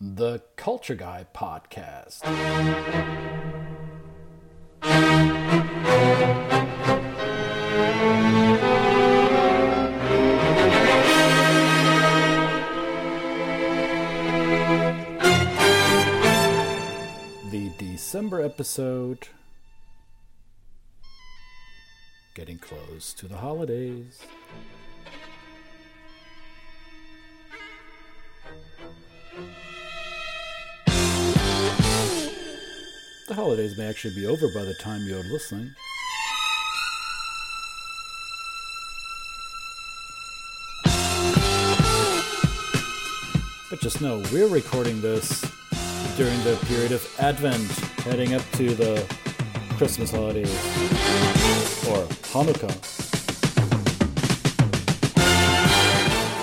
the Culture Guy podcast. The December episode getting close to the holidays. The holidays may actually be over by the time you're listening. But just know we're recording this during the period of Advent, heading up to the Christmas holidays or Hanukkah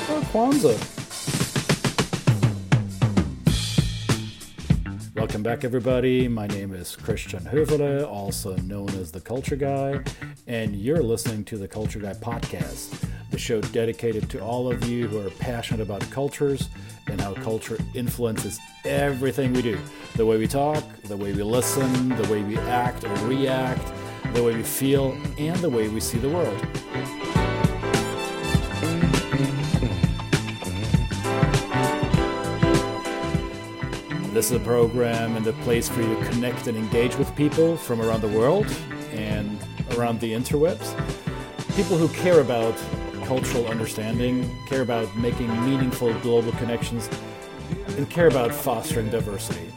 or Kwanzaa. Welcome back, everybody. My name is Christian Höferle, also known as the Culture Guy, and you're listening to the Culture Guy podcast, the show dedicated to all of you who are passionate about cultures and how culture influences everything we do the way we talk, the way we listen, the way we act or react, the way we feel, and the way we see the world. This is a program and a place for you to connect and engage with people from around the world and around the interwebs. People who care about cultural understanding, care about making meaningful global connections, and care about fostering diversity.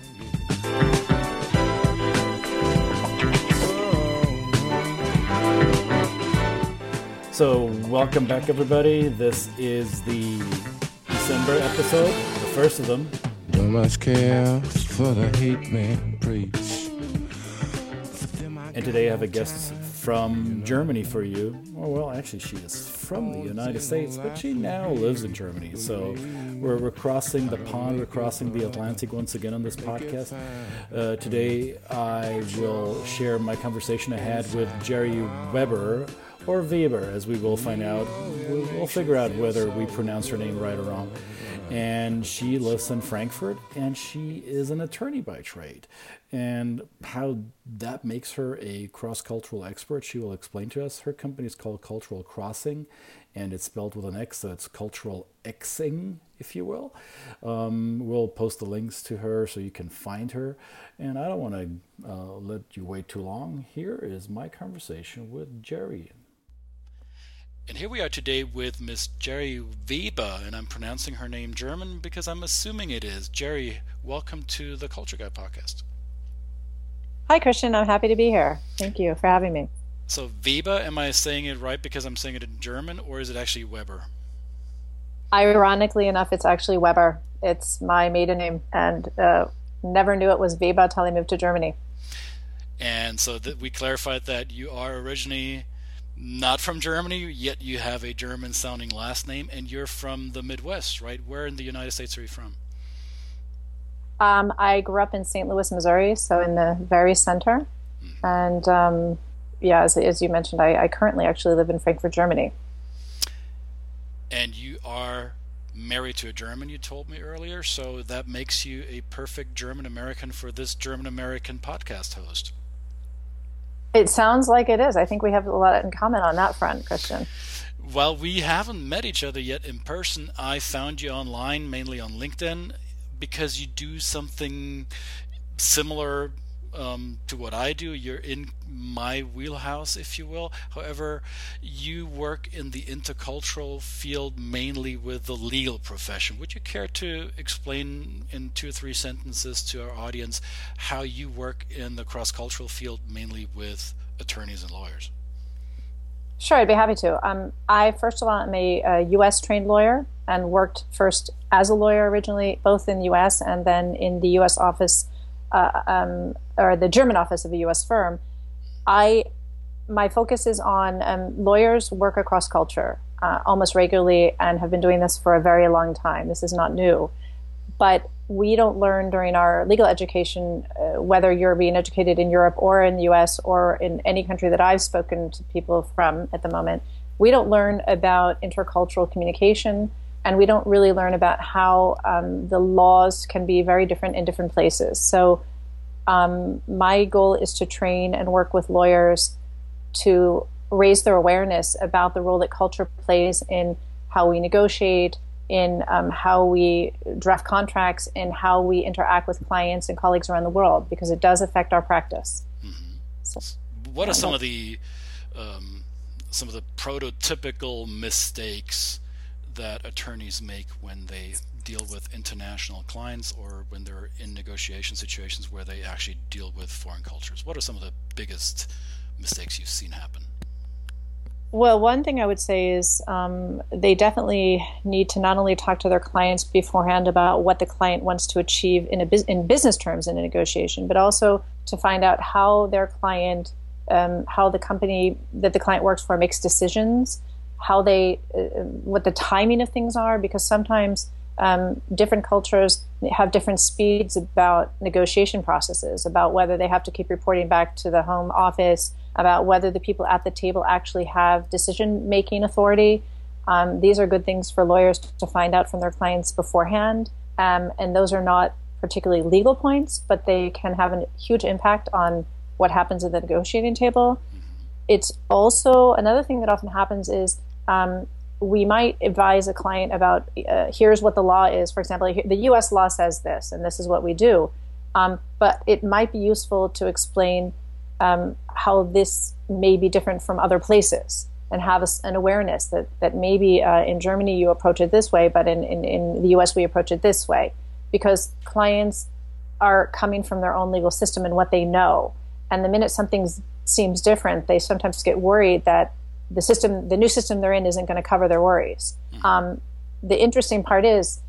So, welcome back, everybody. This is the December episode, the first of them. Don't much care for the hate man preach. And today I have a guest from Germany for you. Oh, well, actually, she is from the United States, but she now lives in Germany. So we're, we're crossing the pond, we're crossing the Atlantic once again on this podcast. Uh, today I will share my conversation I had with Jeri Weber, or Weber, as we will find out. We'll, we'll figure out whether we pronounce her name right or wrong and she lives in Frankfurt and she is an attorney by trade. And how that makes her a cross cultural expert, she will explain to us. Her company is called Cultural Crossing and it's spelled with an X, so it's Cultural Xing, if you will. Um, we'll post the links to her so you can find her. And I don't want to uh, let you wait too long. Here is my conversation with Jeri. And here we are today with Miss Jeri Weber, and I'm pronouncing her name German because I'm assuming it is. Jeri, welcome to the Culture Guy podcast. Hi, Christian. I'm happy to be here. Thank you for having me. So, Weber, am I saying it right because I'm saying it in German, or is it actually Weber? Ironically enough, it's actually Weber. It's my maiden name, and uh, never knew it was Weber until I moved to Germany. And so that we clarified that you are originally not from Germany, yet you have a German sounding last name, and you're from the Midwest, right? Where in the United States are you from? Um, I grew up in St. Louis, Missouri, so in the very center. Mm-hmm. And um, yeah, as, as, you mentioned, I, I, currently actually live in Frankfurt, Germany. And you are married to a German, you told me earlier, so that makes you a perfect German American for this German American podcast host. It sounds like it is. I think we have a lot in common on that front, Christian. Well, we haven't met each other yet in person. I found you online, mainly on LinkedIn, because you do something similar um, to what I do. You're in my wheelhouse, if you will. However, you work in the intercultural field mainly with the legal profession. Would you care to explain in two or three sentences to our audience how you work in the cross cultural field mainly with attorneys and lawyers? Sure, I'd be happy to. Um, I, first of all, am a, a U.S. trained lawyer and worked first as a lawyer originally, both in the U.S. and then in the U.S. office uh, um, or the German office of a U.S. firm, I my focus is on um, lawyers work across culture uh, almost regularly and have been doing this for a very long time. This is not new, but we don't learn during our legal education uh, whether you're being educated in Europe or in the U.S. or in any country that I've spoken to people from at the moment. We don't learn about intercultural communication. And we don't really learn about how um, the laws can be very different in different places. So, um, my goal is to train and work with lawyers to raise their awareness about the role that culture plays in how we negotiate, in um, how we draft contracts, in how we interact with clients and colleagues around the world, because it does affect our practice. Mm-hmm. So, what are some of the um, some of the prototypical mistakes that attorneys make when they deal with international clients or when they're in negotiation situations where they actually deal with foreign cultures? What are some of the biggest mistakes you've seen happen? Well, one thing I would say is um, they definitely need to not only talk to their clients beforehand about what the client wants to achieve in a in business terms in a negotiation, but also to find out how their client, um, how the company that the client works for makes decisions, how they, uh, what the timing of things are, because sometimes um, different cultures have different speeds about negotiation processes, about whether they have to keep reporting back to the home office about whether the people at the table actually have decision making authority. Um, these are good things for lawyers to find out from their clients beforehand. Um, and those are not particularly legal points, but they can have a huge impact on what happens at the negotiating table. It's also another thing that often happens is um, we might advise a client about uh, here's what the law is. For example, the US law says this, and this is what we do. Um, but it might be useful to explain um, how this may be different from other places and have a, an awareness that, that maybe uh, in Germany you approach it this way, but in, in, in the US we approach it this way. Because clients are coming from their own legal system and what they know. And the minute something seems different, they sometimes get worried that the system, the new system they're in, isn't going to cover their worries. Mm-hmm. Um, the interesting part is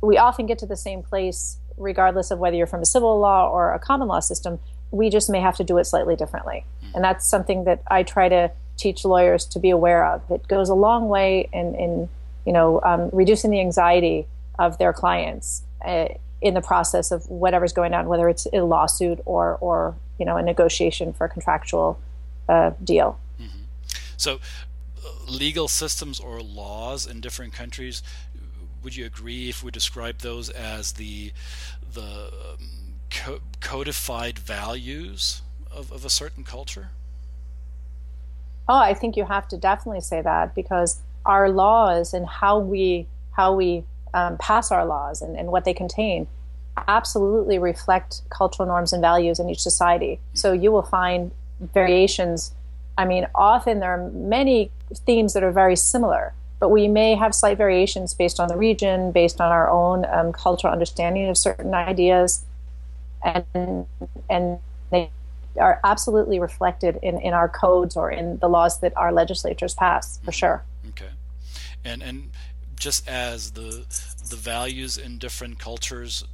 we often get to the same place regardless of whether you're from a civil law or a common law system we just may have to do it slightly differently. And that's something that I try to teach lawyers to be aware of. It goes a long way in, in you know, um, reducing the anxiety of their clients uh, in the process of whatever's going on, whether it's a lawsuit or, or you know, a negotiation for a contractual uh, deal. Mm-hmm. So, uh, legal systems or laws in different countries, would you agree if we describe those as the the um, co- codified values of, of a certain culture? Oh, I think you have to definitely say that because our laws and how we how we um, pass our laws and, and what they contain absolutely reflect cultural norms and values in each society. So you will find variations. I mean, often there are many themes that are very similar, but we may have slight variations based on the region, based on our own um, cultural understanding of certain ideas and and they are absolutely reflected in, in our codes or in the laws that our legislatures pass for sure. Okay, and and just as the the values in different cultures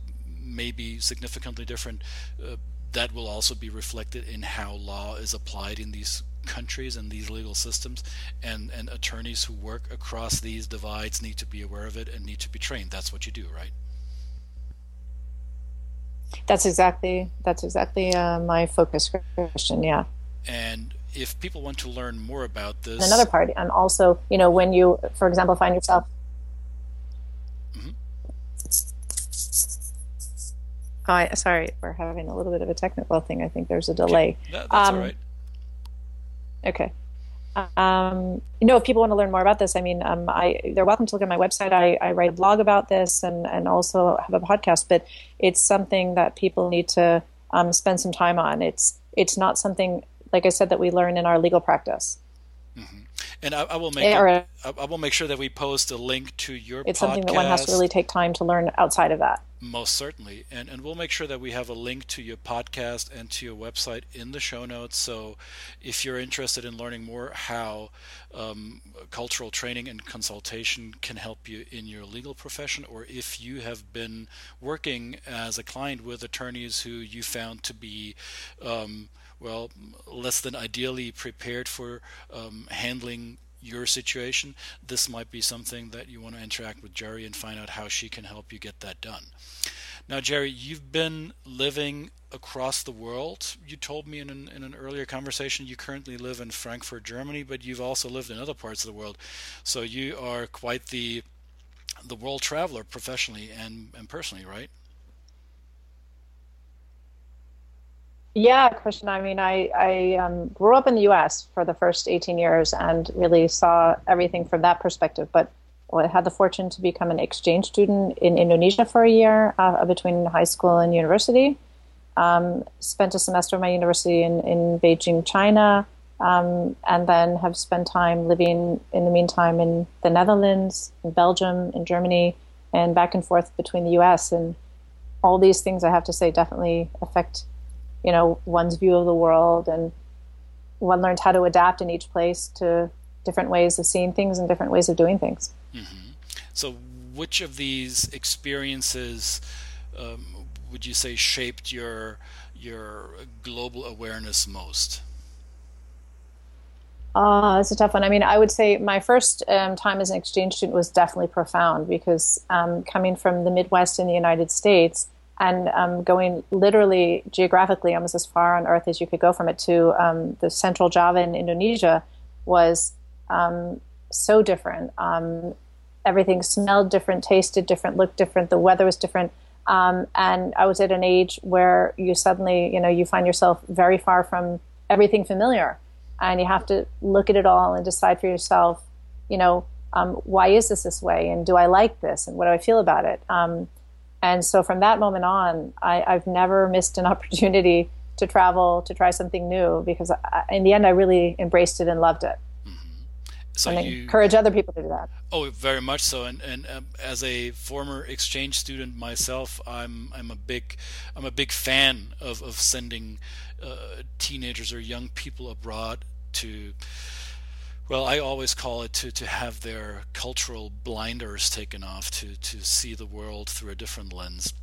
may be significantly different, uh, that will also be reflected in how law is applied in these countries and these legal systems and and attorneys who work across these divides need to be aware of it and need to be trained that's what you do right that's exactly that's exactly uh, my focus, Christian Yeah. And if people want to learn more about this, another part, and also, you know, when you, for example, find yourself. Oh, I, sorry, we're having a little bit of a technical thing. I think there's a delay. Okay. That, that's um, all right. Okay. Um, you know, if people want to learn more about this, I mean, um, I, they're welcome to look at my website. I, I, write a blog about this and, and also have a podcast, but it's something that people need to um, spend some time on. It's, it's not something, like I said, that we learn in our legal practice. Mm-hmm. And I, I will make it, I will make sure that we post a link to your. It's podcast. something that one has to really take time to learn outside of that. Most certainly, and and we'll make sure that we have a link to your podcast and to your website in the show notes. So, if you're interested in learning more how um, cultural training and consultation can help you in your legal profession, or if you have been working as a client with attorneys who you found to be um, well, less than ideally prepared for um, handling your situation, this might be something that you want to interact with Jeri and find out how she can help you get that done. Now, Jeri, you've been living across the world. You told me in an, in an earlier conversation you currently live in Frankfurt, Germany, but you've also lived in other parts of the world. So you are quite the the world traveler professionally and, and personally, right? Yeah, Christian. I mean, I, I um, grew up in the U.S. for the first 18 years and really saw everything from that perspective. But I had the fortune to become an exchange student in Indonesia for a year uh, between high school and university. Um, spent a semester of my university in, in Beijing, China, um, and then have spent time living in the meantime in the Netherlands, in Belgium, in Germany, and back and forth between the U.S. And all these things, I have to say, definitely affect you know one's view of the world and one learns how to adapt in each place to different ways of seeing things and different ways of doing things mm-hmm. so which of these experiences um, would you say shaped your your global awareness most Ah, uh, that's a tough one. I mean, I would say my first um, time as an exchange student was definitely profound because um, coming from the Midwest in the United States, and um, going literally geographically almost as far on Earth as you could go from it to um, the central Java in Indonesia was um, so different. Um, everything smelled different, tasted different, looked different. The weather was different. Um, and I was at an age where you suddenly, you know, you find yourself very far from everything familiar, and you have to look at it all and decide for yourself, you know, um, why is this this way, and do I like this, and what do I feel about it? And so from that moment on, I, have never missed an opportunity to travel, to try something new, because I, in the end, I really embraced it and loved it. Mm-hmm. So and you encourage other people to do that. Oh, very much so. And and um, as a former exchange student myself, I'm I'm a big I'm a big fan of of sending uh, teenagers or young people abroad to well, I always call it to, to have their cultural blinders taken off to, to see the world through a different lens.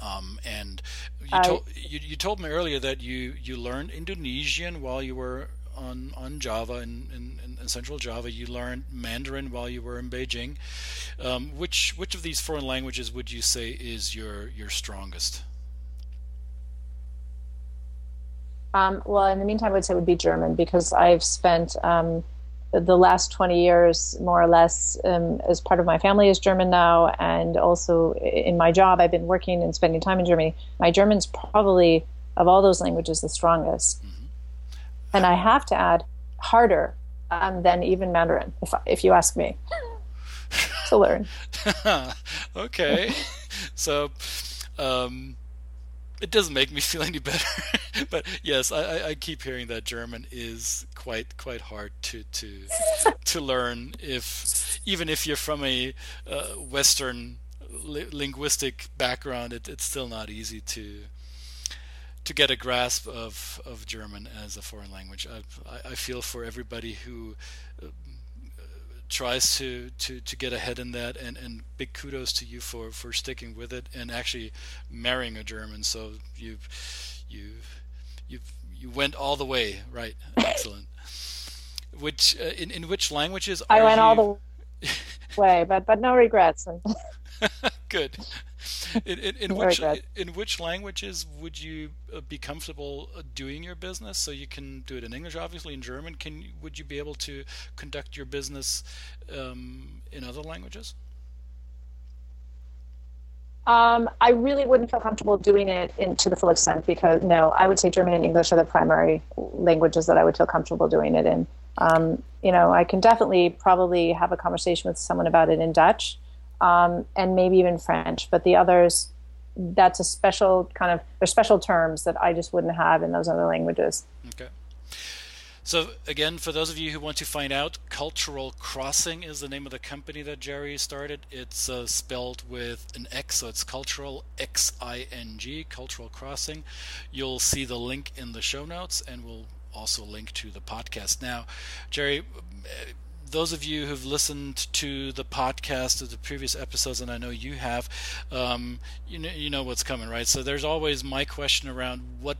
Um, and you, I, told, you, you, told me earlier that you, you learned Indonesian while you were on, on Java in, in, in Central Java. You learned Mandarin while you were in Beijing. Um, which which of these foreign languages would you say is your your strongest? Um, well, in the meantime, I would say it would be German because I've spent um, the last 20 years, more or less, um, as part of my family is German now, and also in my job, I've been working and spending time in Germany. My German's probably, of all those languages, the strongest. Mm-hmm. And I have to add, harder um, than even Mandarin, if, if you ask me, to learn. okay. so, um, it doesn't make me feel any better. but yes, I, I, keep hearing that German is quite quite hard to to to learn. If even if you're from a uh, Western li- linguistic background, it, it's still not easy to to get a grasp of, of German as a foreign language. I, I feel for everybody who uh, tries to, to, to get ahead in that and, and big kudos to you for, for sticking with it and actually marrying a German. So you you you you went all the way, right? Excellent. Which uh, in in which languages? I went you... all the way, but but no regrets. Good. In, in, in which in which languages would you uh, be comfortable uh, doing your business? So you can do it in English, obviously. In German, can would you be able to conduct your business um, in other languages? Um, I really wouldn't feel comfortable doing it to the full extent because no, I would say German and English are the primary languages that I would feel comfortable doing it in. Um, you know, I can definitely probably have a conversation with someone about it in Dutch um, and maybe even French. But the others, that's a special kind of, there's special terms that I just wouldn't have in those other languages. Okay. So again, for those of you who want to find out, Cultural Crossing is the name of the company that Jeri started. It's uh, spelled with an X, so it's Cultural X I N G, Cultural Crossing. You'll see the link in the show notes, and we'll also link to the podcast. Now, Jeri, those of you who've listened to the podcast of the previous episodes, and I know you have, um, you know you know what's coming, right? So there's always my question around what,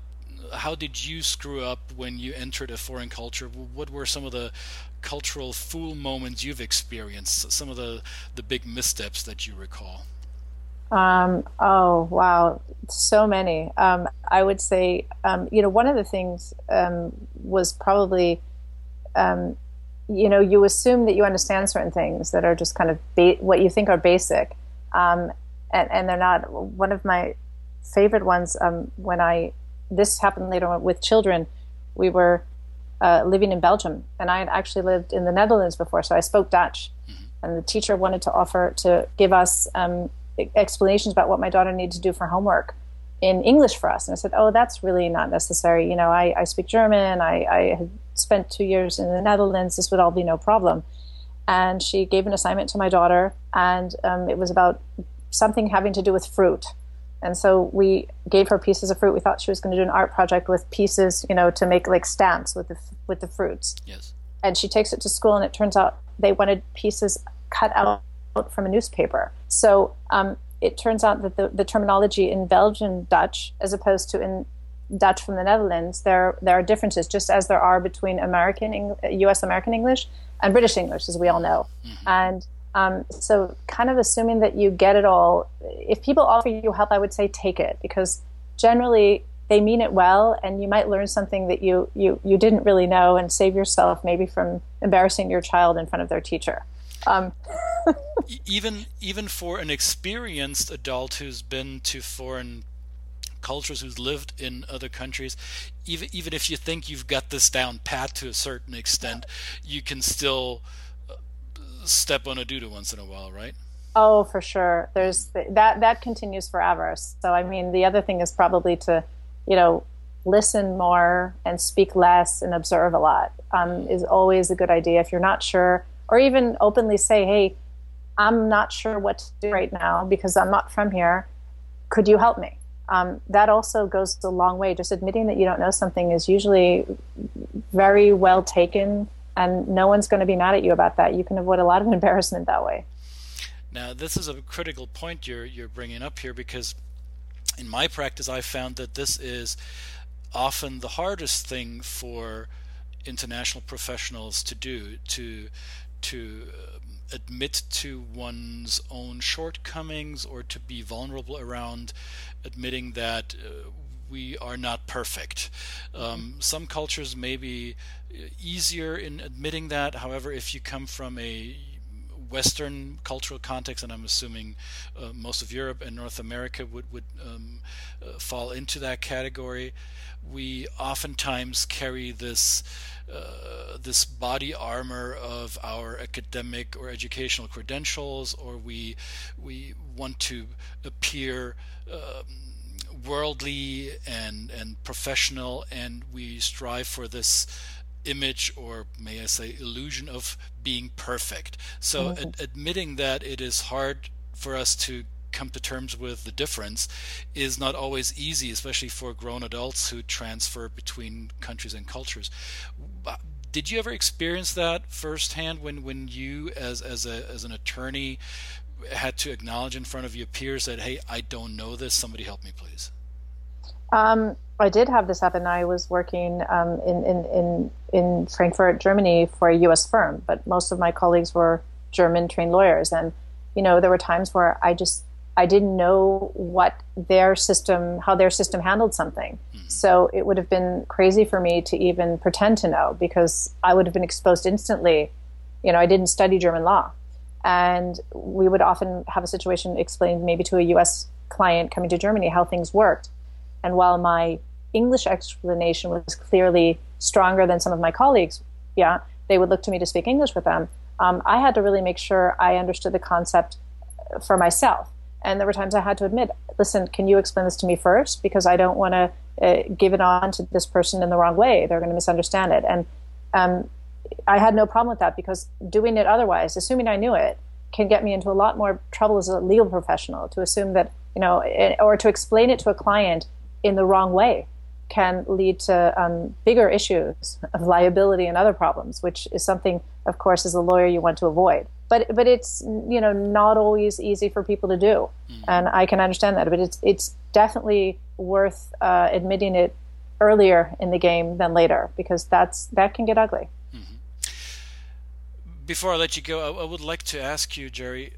how did you screw up when you entered a foreign culture? What were some of the cultural fool moments you've experienced? Some of the the big missteps that you recall. Um, oh wow, so many. Um, I would say, um, you know, one of the things um, was probably um, you know, you assume that you understand certain things that are just kind of ba- what you think are basic, um, and, and they're not. One of my favorite ones when I this happened later on with children. We were uh, living in Belgium, and I had actually lived in the Netherlands before, so I spoke Dutch. Mm-hmm. And the teacher wanted to offer to give us um, explanations about what my daughter needed to do for homework in English for us. And I said, "Oh, that's really not necessary. You know, I, I speak German. I, I had spent two years in the Netherlands. This would all be no problem." And she gave an assignment to my daughter, and um, it was about something having to do with fruit. And so we gave her pieces of fruit. We thought she was going to do an art project with pieces, you know, to make like stamps with the with the fruits. Yes. And she takes it to school, and it turns out they wanted pieces cut out from a newspaper. So um, it turns out that the, the terminology in Belgian Dutch, as opposed to in Dutch from the Netherlands, there there are differences, just as there are between American U.S. American English and British English, as we all know. Mm-hmm. And um, so, kind of assuming that you get it all. If people offer you help, I would say take it because generally they mean it well, and you might learn something that you you you didn't really know, and save yourself maybe from embarrassing your child in front of their teacher. Um. even even for an experienced adult who's been to foreign cultures who's lived in other countries even even if you think you've got this down pat to a certain extent you can still step on a doodle once in a while, right? Oh, for sure. There's that that continues forever. So I mean, the other thing is probably to, you know, listen more and speak less and observe a lot um, is always a good idea. If you're not sure, or even openly say, "Hey, I'm not sure what to do right now because I'm not from here. Could you help me?" Um, that also goes a long way. Just admitting that you don't know something is usually very well taken and no one's going to be mad at you about that. You can avoid a lot of embarrassment that way. Now, this is a critical point you're you're bringing up here because in my practice, I found that this is often the hardest thing for international professionals to do to to um, admit to one's own shortcomings or to be vulnerable around admitting that uh, we are not perfect. Um, some cultures may be easier in admitting that. However, if you come from a Western cultural context, and I'm assuming uh, most of Europe and North America would would um, uh, fall into that category. We oftentimes carry this uh, this body armor of our academic or educational credentials, or we we want to appear. Um, worldly and and professional, and we strive for this image or may I say illusion of being perfect. So mm-hmm. ad- admitting that it is hard for us to come to terms with the difference is not always easy, especially for grown adults who transfer between countries and cultures. Did you ever experience that firsthand when, when you, as as a as an attorney, had to acknowledge in front of your peers that, hey, I don't know this. Somebody help me, please. Um, I did have this happen. I was working um, in, in, in, in Frankfurt, Germany for a U.S. firm, but most of my colleagues were German trained lawyers. And, you know, there were times where I just, I didn't know what their system, how their system handled something. Mm-hmm. So it would have been crazy for me to even pretend to know because I would have been exposed instantly. You know, I didn't study German law. And we would often have a situation explained maybe to a U.S. client coming to Germany how things worked and while my English explanation was clearly stronger than some of my colleagues, yeah, they would look to me to speak English with them. Um, I had to really make sure I understood the concept for myself. And there were times I had to admit, listen, can you explain this to me first? Because I don't want to uh, give it on to this person in the wrong way. They're going to misunderstand it. And um, I had no problem with that because doing it otherwise, assuming I knew it, can get me into a lot more trouble as a legal professional to assume that, you know, eh, or to explain it to a client in the wrong way can lead to um, bigger issues of liability and other problems, which is something, of course, as a lawyer you want to avoid. But but it's you know not always easy for people to do, mm-hmm. and I can understand that. But it's it's definitely worth uh, admitting it earlier in the game than later because that's that can get ugly. Mm-hmm. Before I let you go, I, I, would like to ask you, Jeri.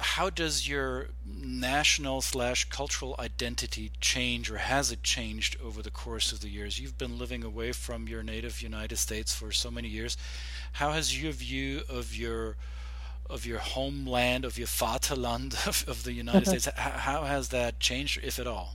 How does your national slash cultural identity change, or has it changed over the course of the years? You've been living away from your native United States for so many years. How has your view of your of your homeland, of your Vaterland of, of the United States, how has that changed, if at all?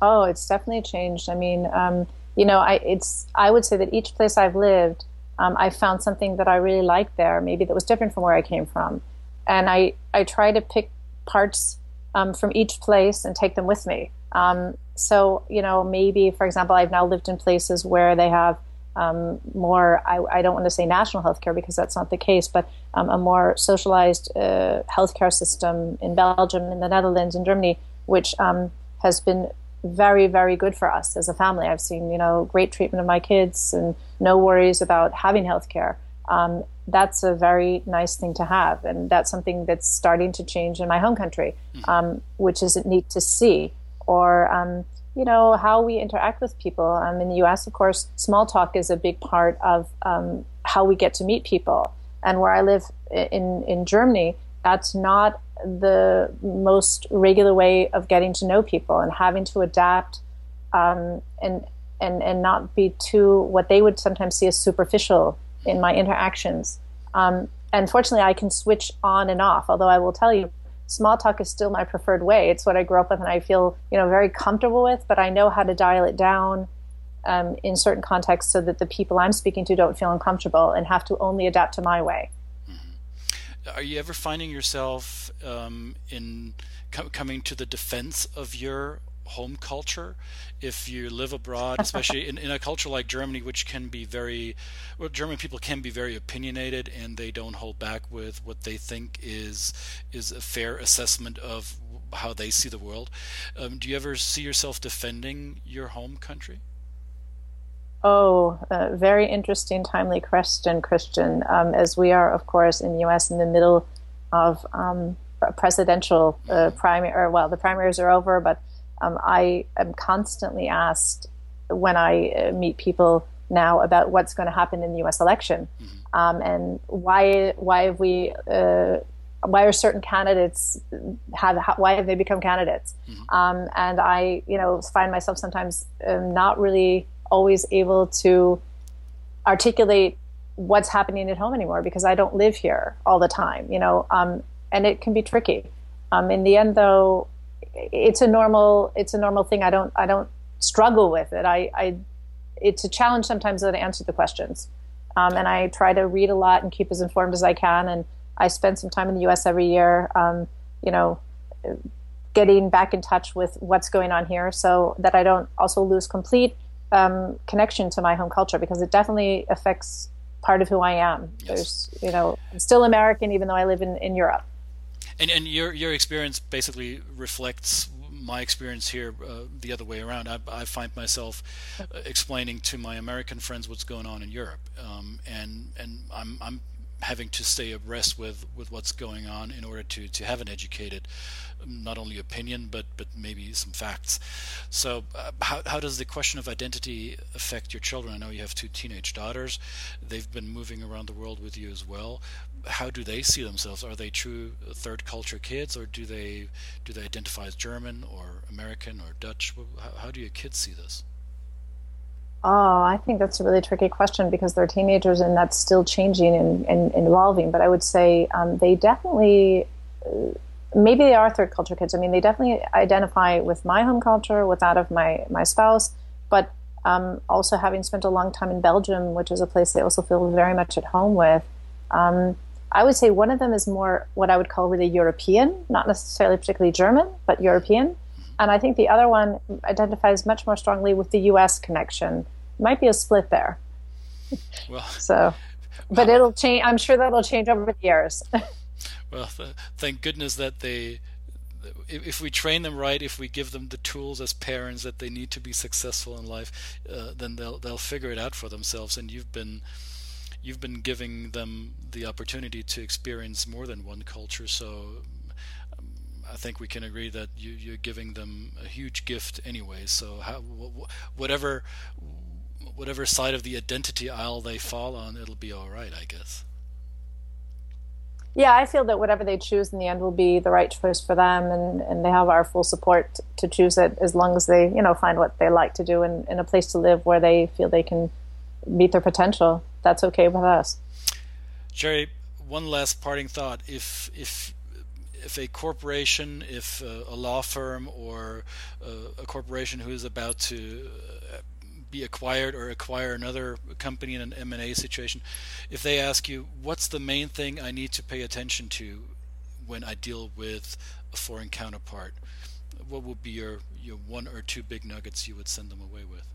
Oh, it's definitely changed. I mean, um, you know, I it's I would say that each place I've lived, um, I found something that I really liked there, maybe that was different from where I came from, and I I try to pick parts um, from each place and take them with me. Um, so you know, maybe for example, I've now lived in places where they have um, more, I, I, don't want to say national healthcare because that's not the case, but um, a more socialized uh, healthcare system in Belgium, in the Netherlands, in Germany, which um, has been very, very good for us as a family. I've seen, you know, great treatment of my kids and no worries about having healthcare. Um, that's a very nice thing to have, and that's something that's starting to change in my home country, mm-hmm. um, which is neat to see. Or um, you know how we interact with people. Um, in the U.S., of course, small talk is a big part of um, how we get to meet people. And where I live in in Germany, that's not the most regular way of getting to know people, and having to adapt um, and and and not be too what they would sometimes see as superficial in my interactions. Um, and fortunately, I can switch on and off. Although I will tell you, small talk is still my preferred way. It's what I grew up with and I feel, you know, very comfortable with, but I know how to dial it down um, in certain contexts so that the people I'm speaking to don't feel uncomfortable and have to only adapt to my way. Mm-hmm. Are you ever finding yourself um, in co- coming to the defense of your home culture if you live abroad especially in, in a culture like germany which can be very well german people can be very opinionated and they don't hold back with what they think is is a fair assessment of how they see the world um, do you ever see yourself defending your home country Oh, uh, very interesting, timely question, Christian. Um, as we are, of course, in the U.S. in the middle of um, presidential uh, mm-hmm. primary, or well, the primaries are over, but um, I am constantly asked when I uh, meet people now about what's going to happen in the U.S. election mm-hmm. um, and why why have we uh, why are certain candidates have why have they become candidates mm-hmm. um, and I you know find myself sometimes um, not really always able to articulate what's happening at home anymore because I don't live here all the time you know um, and it can be tricky um, in the end though it's a normal it's a normal thing. I don't I don't struggle with it. I, I it's a challenge sometimes to answer the questions, um, and I try to read a lot and keep as informed as I can. And I spend some time in the U.S. every year. Um, you know, getting back in touch with what's going on here, so that I don't also lose complete um, connection to my home culture because it definitely affects part of who I am. Yes. There's, you know, I'm still American even though I live in, in Europe and and your your experience basically reflects my experience here uh, the other way around. I, I find myself uh, explaining to my American friends what's going on in Europe, um, and and I'm I'm having to stay abreast with, with what's going on in order to, to have an educated not only opinion but but maybe some facts. So uh, how how does the question of identity affect your children? I know you have two teenage daughters; they've been moving around the world with you as well. How do they see themselves? Are they true third culture kids, or do they do they identify as German or American or Dutch? How, how do your kids see this? Oh, I think that's a really tricky question because they're teenagers and that's still changing and, and, and evolving. But I would say um, they definitely, uh, maybe they are third culture kids. I mean, they definitely identify with my home culture, with that of my, my spouse. But um, also having spent a long time in Belgium, which is a place they also feel very much at home with, um, I would say one of them is more what I would call really European, not necessarily particularly German, but European. And I think the other one identifies much more strongly with the U.S. connection. Might be a split there. Well, so, but it'll change. I'm sure that'll change over the years. well, th- thank goodness that they if we train them right, if we give them the tools as parents that they need to be successful in life, uh, then they'll they'll figure it out for themselves. And you've been you've been giving them the opportunity to experience more than one culture. So I think we can agree that you, you're giving them a huge gift anyway. So how, whatever whatever side of the identity aisle they fall on, it'll be all right, I guess. yeah, I feel that whatever they choose in the end will be the right choice for them, and, and they have our full support to choose it as long as they, you know, find what they like to do and in a place to live where they feel they can meet their potential. That's okay with us. Jeri, one last parting thought: if if if a corporation, if a, a law firm or a, a, corporation who is about to uh, be acquired or acquire another company in an M&A situation, if they ask you, what's the main thing I need to pay attention to when I deal with a foreign counterpart, what would be your, your one or two big nuggets you would send them away with?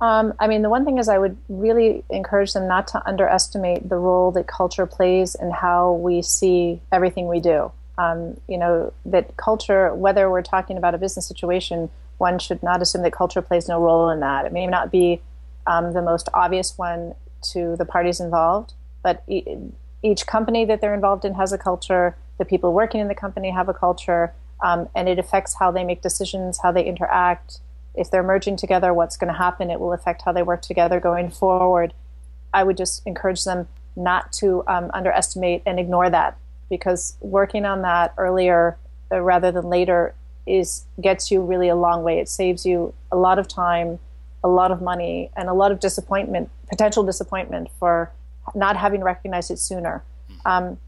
Um, I mean, the one thing is, I would really encourage them not to underestimate the role that culture plays in how we see everything we do. Um, you know, that culture, whether we're talking about a business situation one should not assume that culture plays no role in that. It may not be um, the most obvious one to the parties involved, but e- each company that they're involved in has a culture. The people working in the company have a culture, um, and it affects how they make decisions, how they interact. If they're merging together, what's going to happen? It will affect how they work together going forward. I would just encourage them not to um, underestimate and ignore that because working on that earlier uh, rather than later is gets you really a long way. It saves you a lot of time, a lot of money, and a lot of disappointment, potential disappointment for not having recognized it sooner. Um,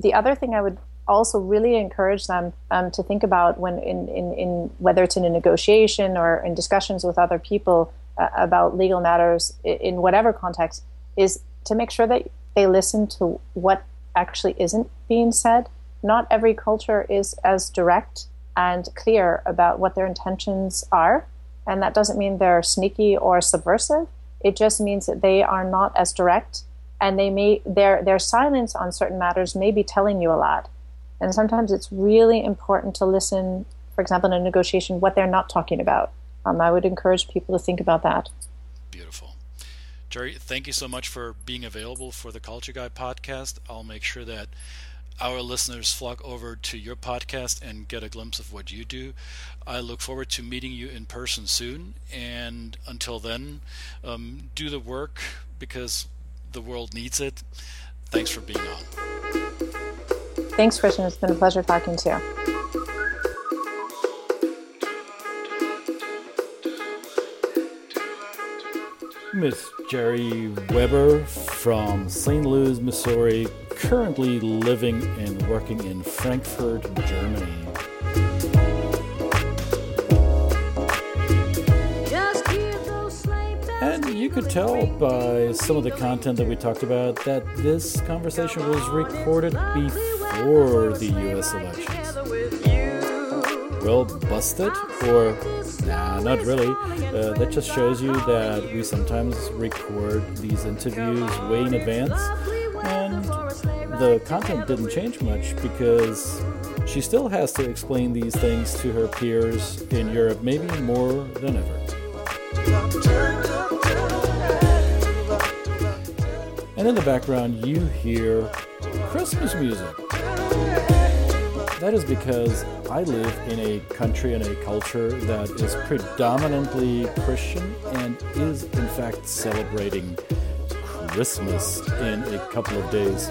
the other thing I would also really encourage them um, to think about when in, in, in, whether it's in a negotiation or in discussions with other people uh, about legal matters in whatever context is to make sure that they listen to what actually isn't being said. Not every culture is as direct and clear about what their intentions are. And that doesn't mean they're sneaky or subversive. It just means that they are not as direct and they may their their silence on certain matters may be telling you a lot. And sometimes it's really important to listen, for example, in a negotiation, what they're not talking about. Um, I would encourage people to think about that. Beautiful. Jeri, thank you so much for being available for the Culture Guy podcast. I'll make sure that our listeners flock over to your podcast and get a glimpse of what you do. I look forward to meeting you in person soon. And until then, um, do the work because the world needs it. Thanks for being on. Thanks, Christian. It's been a pleasure talking to you. Miss Jeri Weber from St. Louis, Missouri, currently living and working in Frankfurt, Germany. And you could tell by some of the content that we talked about that this conversation was recorded before the US elections. Well, busted? Or, nah, not really. Uh, that just shows you that we sometimes record these interviews way in advance and the content didn't change much because she still has to explain these things to her peers in Europe, maybe more than ever. And in the background, you hear Christmas music. That is because I live in a country and a culture that is predominantly Christian and is, in fact, celebrating Christmas in a couple of days.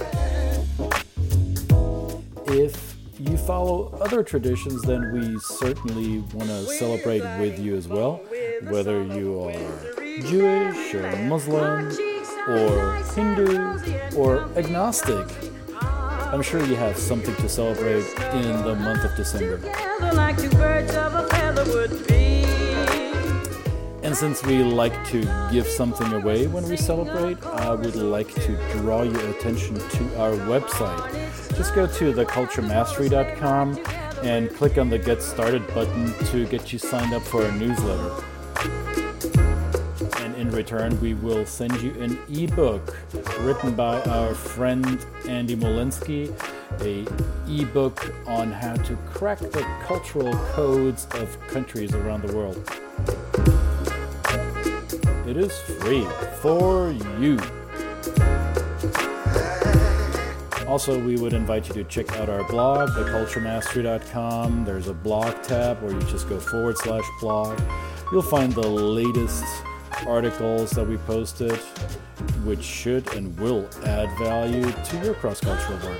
If you follow other traditions, then we certainly want to celebrate with you as well, whether you are Jewish or Muslim or Hindu or agnostic. I'm sure you have something to celebrate in the month of December. And since we like to give something away when we celebrate, I would like to draw your attention to our website. Just go to theculturemastery.com and click on the Get Started button to get you signed up for our newsletter. Return, we will send you an ebook written by our friend Andy Molinsky, a ebook on how to crack the cultural codes of countries around the world. It is free for you. Also, we would invite you to check out our blog, theculturemastery.com. There's a blog tab where you just go forward slash blog. You'll find the latest articles that we posted, which should and will add value to your cross cultural work.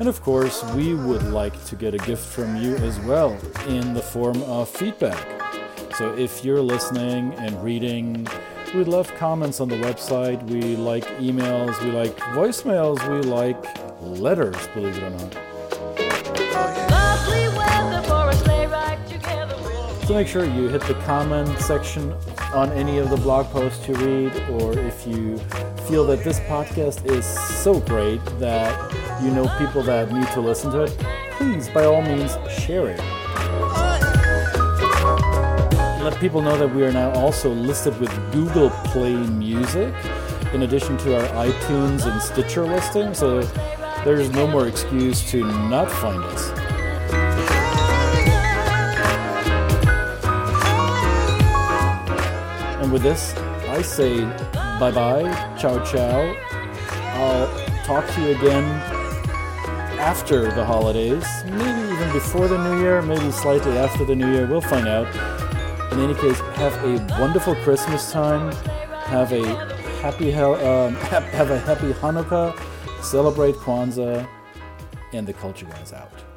And of course, we would like to get a gift from you as well in the form of feedback. So if you're listening and reading, we love comments on the website. We like emails. We like voicemails. We like letters, believe it or not. So make sure you hit the comment section on any of the blog posts you read, or if you feel that this podcast is so great that you know people that need to listen to it, please, by all means, share it. Let people know that we are now also listed with Google Play Music, in addition to our iTunes and Stitcher listing, so there's no more excuse to not find us. And with this, I say bye bye, ciao ciao. I'll talk to you again after the holidays, maybe even before the new year, maybe slightly after the new year. We'll find out. In any case, have a wonderful Christmas time. Have a happy um, have a happy Hanukkah. Celebrate Kwanzaa, and the culture guys out.